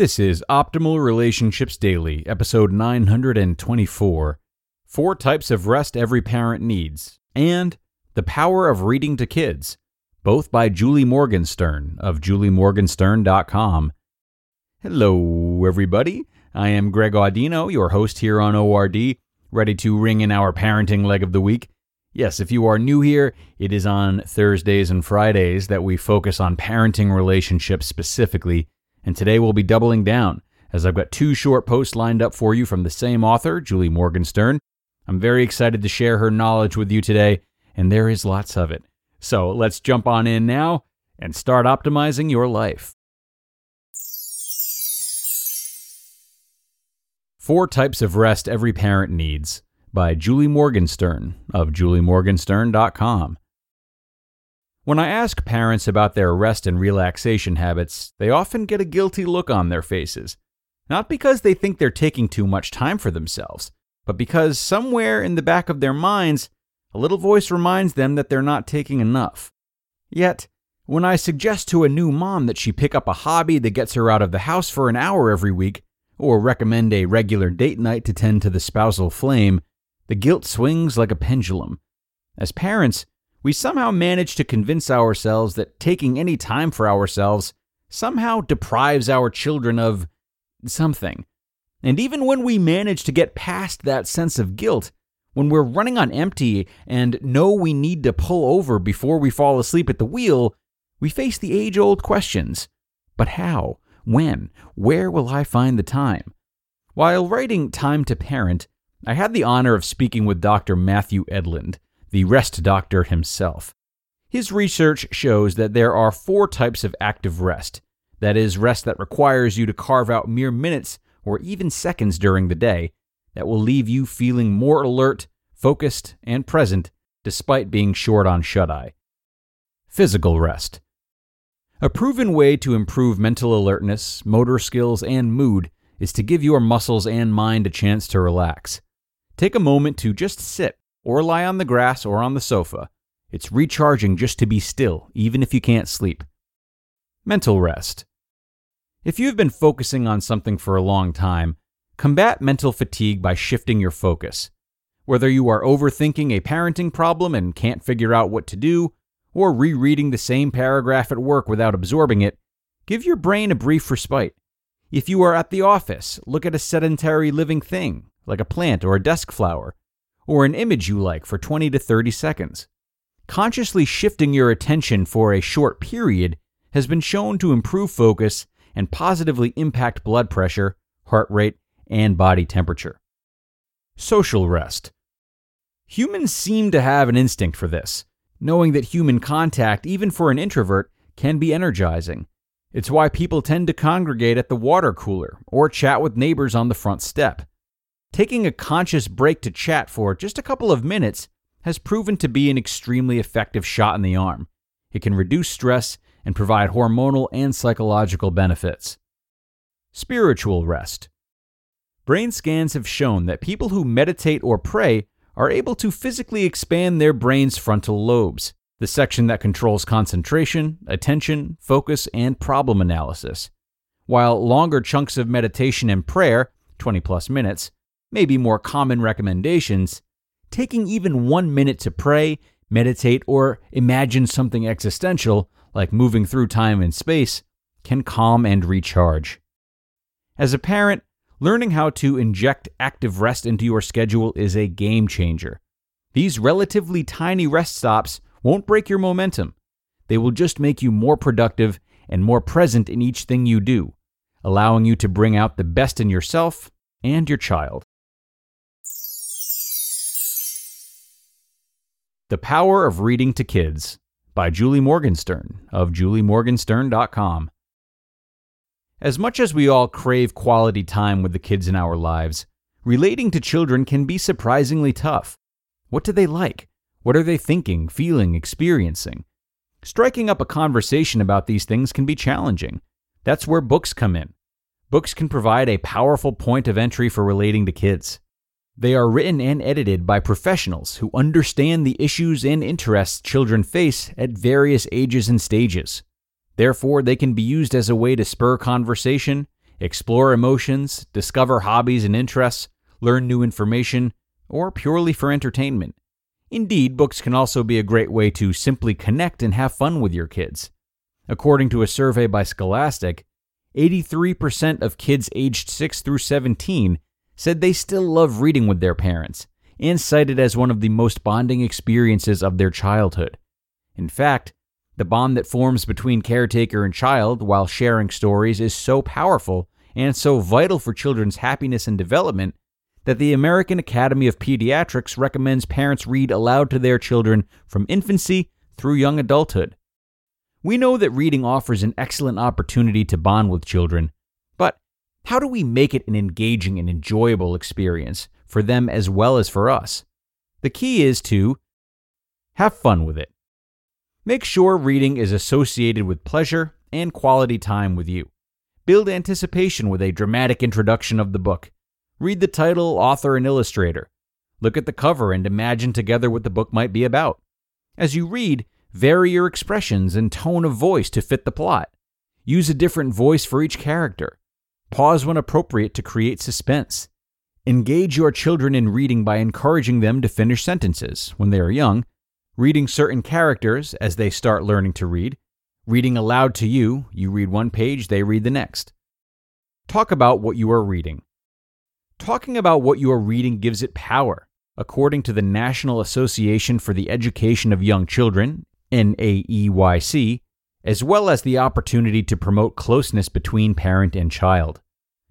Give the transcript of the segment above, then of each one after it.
This is Optimal Relationships Daily, episode 924 Four Types of Rest Every Parent Needs, and The Power of Reading to Kids, both by Julie Morgenstern of juliemorgenstern.com. Hello, everybody. I am Greg Audino, your host here on ORD, ready to ring in our parenting leg of the week. Yes, if you are new here, it is on Thursdays and Fridays that we focus on parenting relationships specifically, and today we'll be doubling down as I've got two short posts lined up for you from the same author, Julie Morgenstern. I'm very excited to share her knowledge with you today, and there is lots of it. So let's jump on in now and start optimizing your life. Four Types of Rest Every Parent Needs by Julie Morgenstern of juliemorgenstern.com. When I ask parents about their rest and relaxation habits, they often get a guilty look on their faces. Not because they think they're taking too much time for themselves, but because somewhere in the back of their minds, a little voice reminds them that they're not taking enough. Yet, when I suggest to a new mom that she pick up a hobby that gets her out of the house for an hour every week, or recommend a regular date night to tend to the spousal flame, the guilt swings like a pendulum. As parents, we somehow manage to convince ourselves that taking any time for ourselves somehow deprives our children of something. And even when we manage to get past that sense of guilt, when we're running on empty and know we need to pull over before we fall asleep at the wheel, we face the age old questions. But how? When? Where will I find the time? While writing Time to Parent, I had the honor of speaking with Dr. Matthew Edlund, the rest doctor himself. His research shows that there are four types of active rest that is, rest that requires you to carve out mere minutes or even seconds during the day that will leave you feeling more alert, focused, and present despite being short on shut eye. Physical rest. A proven way to improve mental alertness, motor skills, and mood is to give your muscles and mind a chance to relax. Take a moment to just sit or lie on the grass or on the sofa. It's recharging just to be still, even if you can't sleep. Mental rest. If you've been focusing on something for a long time, combat mental fatigue by shifting your focus. Whether you are overthinking a parenting problem and can't figure out what to do, or rereading the same paragraph at work without absorbing it, give your brain a brief respite. If you are at the office, look at a sedentary living thing, like a plant or a desk flower, or an image you like for 20 to 30 seconds. Consciously shifting your attention for a short period has been shown to improve focus and positively impact blood pressure, heart rate, and body temperature. Social rest. Humans seem to have an instinct for this, knowing that human contact, even for an introvert, can be energizing. It's why people tend to congregate at the water cooler or chat with neighbors on the front step. Taking a conscious break to chat for just a couple of minutes has proven to be an extremely effective shot in the arm. It can reduce stress and provide hormonal and psychological benefits. Spiritual rest. Brain scans have shown that people who meditate or pray are able to physically expand their brain's frontal lobes, the section that controls concentration, attention, focus, and problem analysis. While longer chunks of meditation and prayer, 20 plus minutes, may be more common recommendations, taking even one minute to pray, meditate, or imagine something existential, like moving through time and space, can calm and recharge. As a parent, learning how to inject active rest into your schedule is a game changer. These relatively tiny rest stops won't break your momentum. They will just make you more productive and more present in each thing you do, allowing you to bring out the best in yourself and your child. The Power of Reading to Kids by Julie Morgenstern of juliemorgenstern.com. As much as we all crave quality time with the kids in our lives, relating to children can be surprisingly tough. What do they like? What are they thinking, feeling, experiencing? Striking up a conversation about these things can be challenging. That's where books come in. Books can provide a powerful point of entry for relating to kids. They are written and edited by professionals who understand the issues and interests children face at various ages and stages. Therefore, they can be used as a way to spur conversation, explore emotions, discover hobbies and interests, learn new information, or purely for entertainment. Indeed, books can also be a great way to simply connect and have fun with your kids. According to a survey by Scholastic, 83% of kids aged 6 through 17 said they still love reading with their parents and cited as one of the most bonding experiences of their childhood. In fact, the bond that forms between caretaker and child while sharing stories is so powerful and so vital for children's happiness and development that the American Academy of Pediatrics recommends parents read aloud to their children from infancy through young adulthood. We know that reading offers an excellent opportunity to bond with children, how do we make it an engaging and enjoyable experience for them as well as for us? The key is to have fun with it. Make sure reading is associated with pleasure and quality time with you. Build anticipation with a dramatic introduction of the book Read the title, author, and illustrator. Look at the cover and imagine together what the book might be about. As you read, vary your expressions and tone of voice to fit the plot. Use a different voice for each character. Pause when appropriate to create suspense. Engage your children in reading by encouraging them to finish sentences when they are young, reading certain characters as they start learning to read, reading aloud to you, you read one page, they read the next. Talk about what you are reading. Talking about what you are reading gives it power. According to the National Association for the Education of Young Children, NAEYC, as well as the opportunity to promote closeness between parent and child.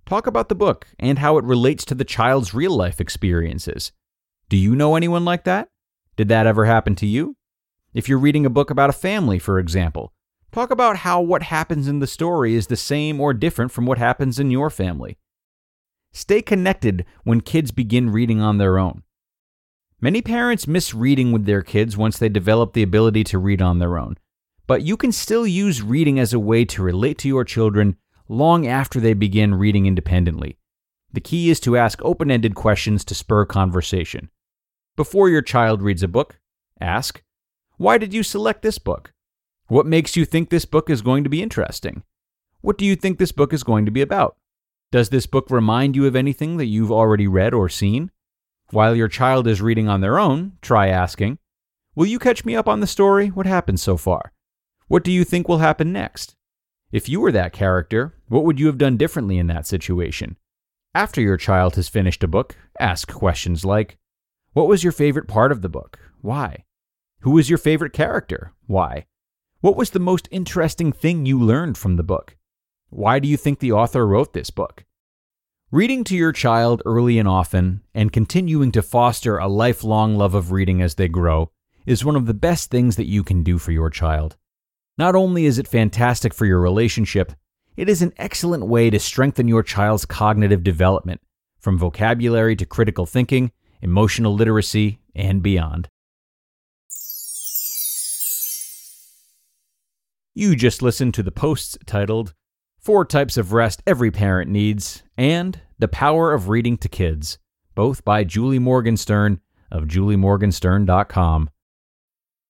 Talk about the book and how it relates to the child's real life experiences. Do you know anyone like that? Did that ever happen to you? If you're reading a book about a family, for example, talk about how what happens in the story is the same or different from what happens in your family. Stay connected when kids begin reading on their own. Many parents miss reading with their kids once they develop the ability to read on their own, but you can still use reading as a way to relate to your children long after they begin reading independently. The key is to ask open ended questions to spur conversation. Before your child reads a book, ask, Why did you select this book? What makes you think this book is going to be interesting? What do you think this book is going to be about? Does this book remind you of anything that you've already read or seen? While your child is reading on their own, try asking, Will you catch me up on the story? What happened so far? What do you think will happen next? If you were that character, what would you have done differently in that situation? After your child has finished a book, ask questions like What was your favorite part of the book? Why? Who was your favorite character? Why? What was the most interesting thing you learned from the book? Why do you think the author wrote this book? Reading to your child early and often, and continuing to foster a lifelong love of reading as they grow, is one of the best things that you can do for your child. Not only is it fantastic for your relationship, it is an excellent way to strengthen your child's cognitive development, from vocabulary to critical thinking, emotional literacy, and beyond. You just listened to the posts titled Four Types of Rest Every Parent Needs, and The Power of Reading to Kids, both by Julie Morgenstern of juliemorgenstern.com.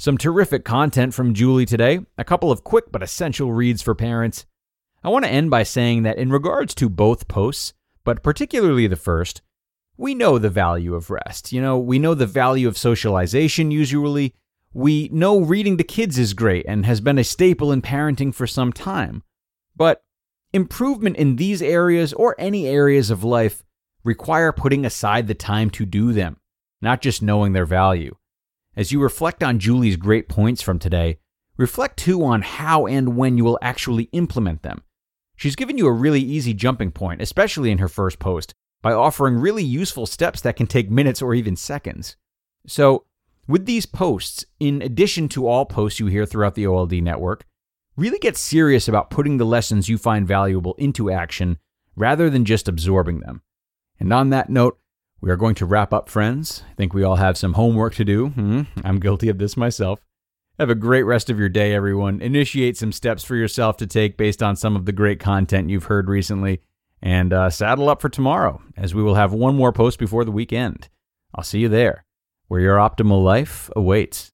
Some terrific content from Julie today, a couple of quick but essential reads for parents. I want to end by saying that in regards to both posts, but particularly the first, we know the value of rest. You know, we know the value of socialization usually. We know reading to kids is great and has been a staple in parenting for some time. But improvement in these areas or any areas of life require putting aside the time to do them, not just knowing their value. As you reflect on Julie's great points from today, reflect too on how and when you will actually implement them. She's given you a really easy jumping point, especially in her first post, by offering really useful steps that can take minutes or even seconds. So, with these posts, in addition to all posts you hear throughout the OLD network, really get serious about putting the lessons you find valuable into action rather than just absorbing them. And on that note, we are going to wrap up, friends. I think we all have some homework to do. Hmm, I'm guilty of this myself. Have a great rest of your day, everyone. Initiate some steps for yourself to take based on some of the great content you've heard recently. And uh, saddle up for tomorrow, as we will have one more post before the weekend. I'll see you there, where your optimal life awaits.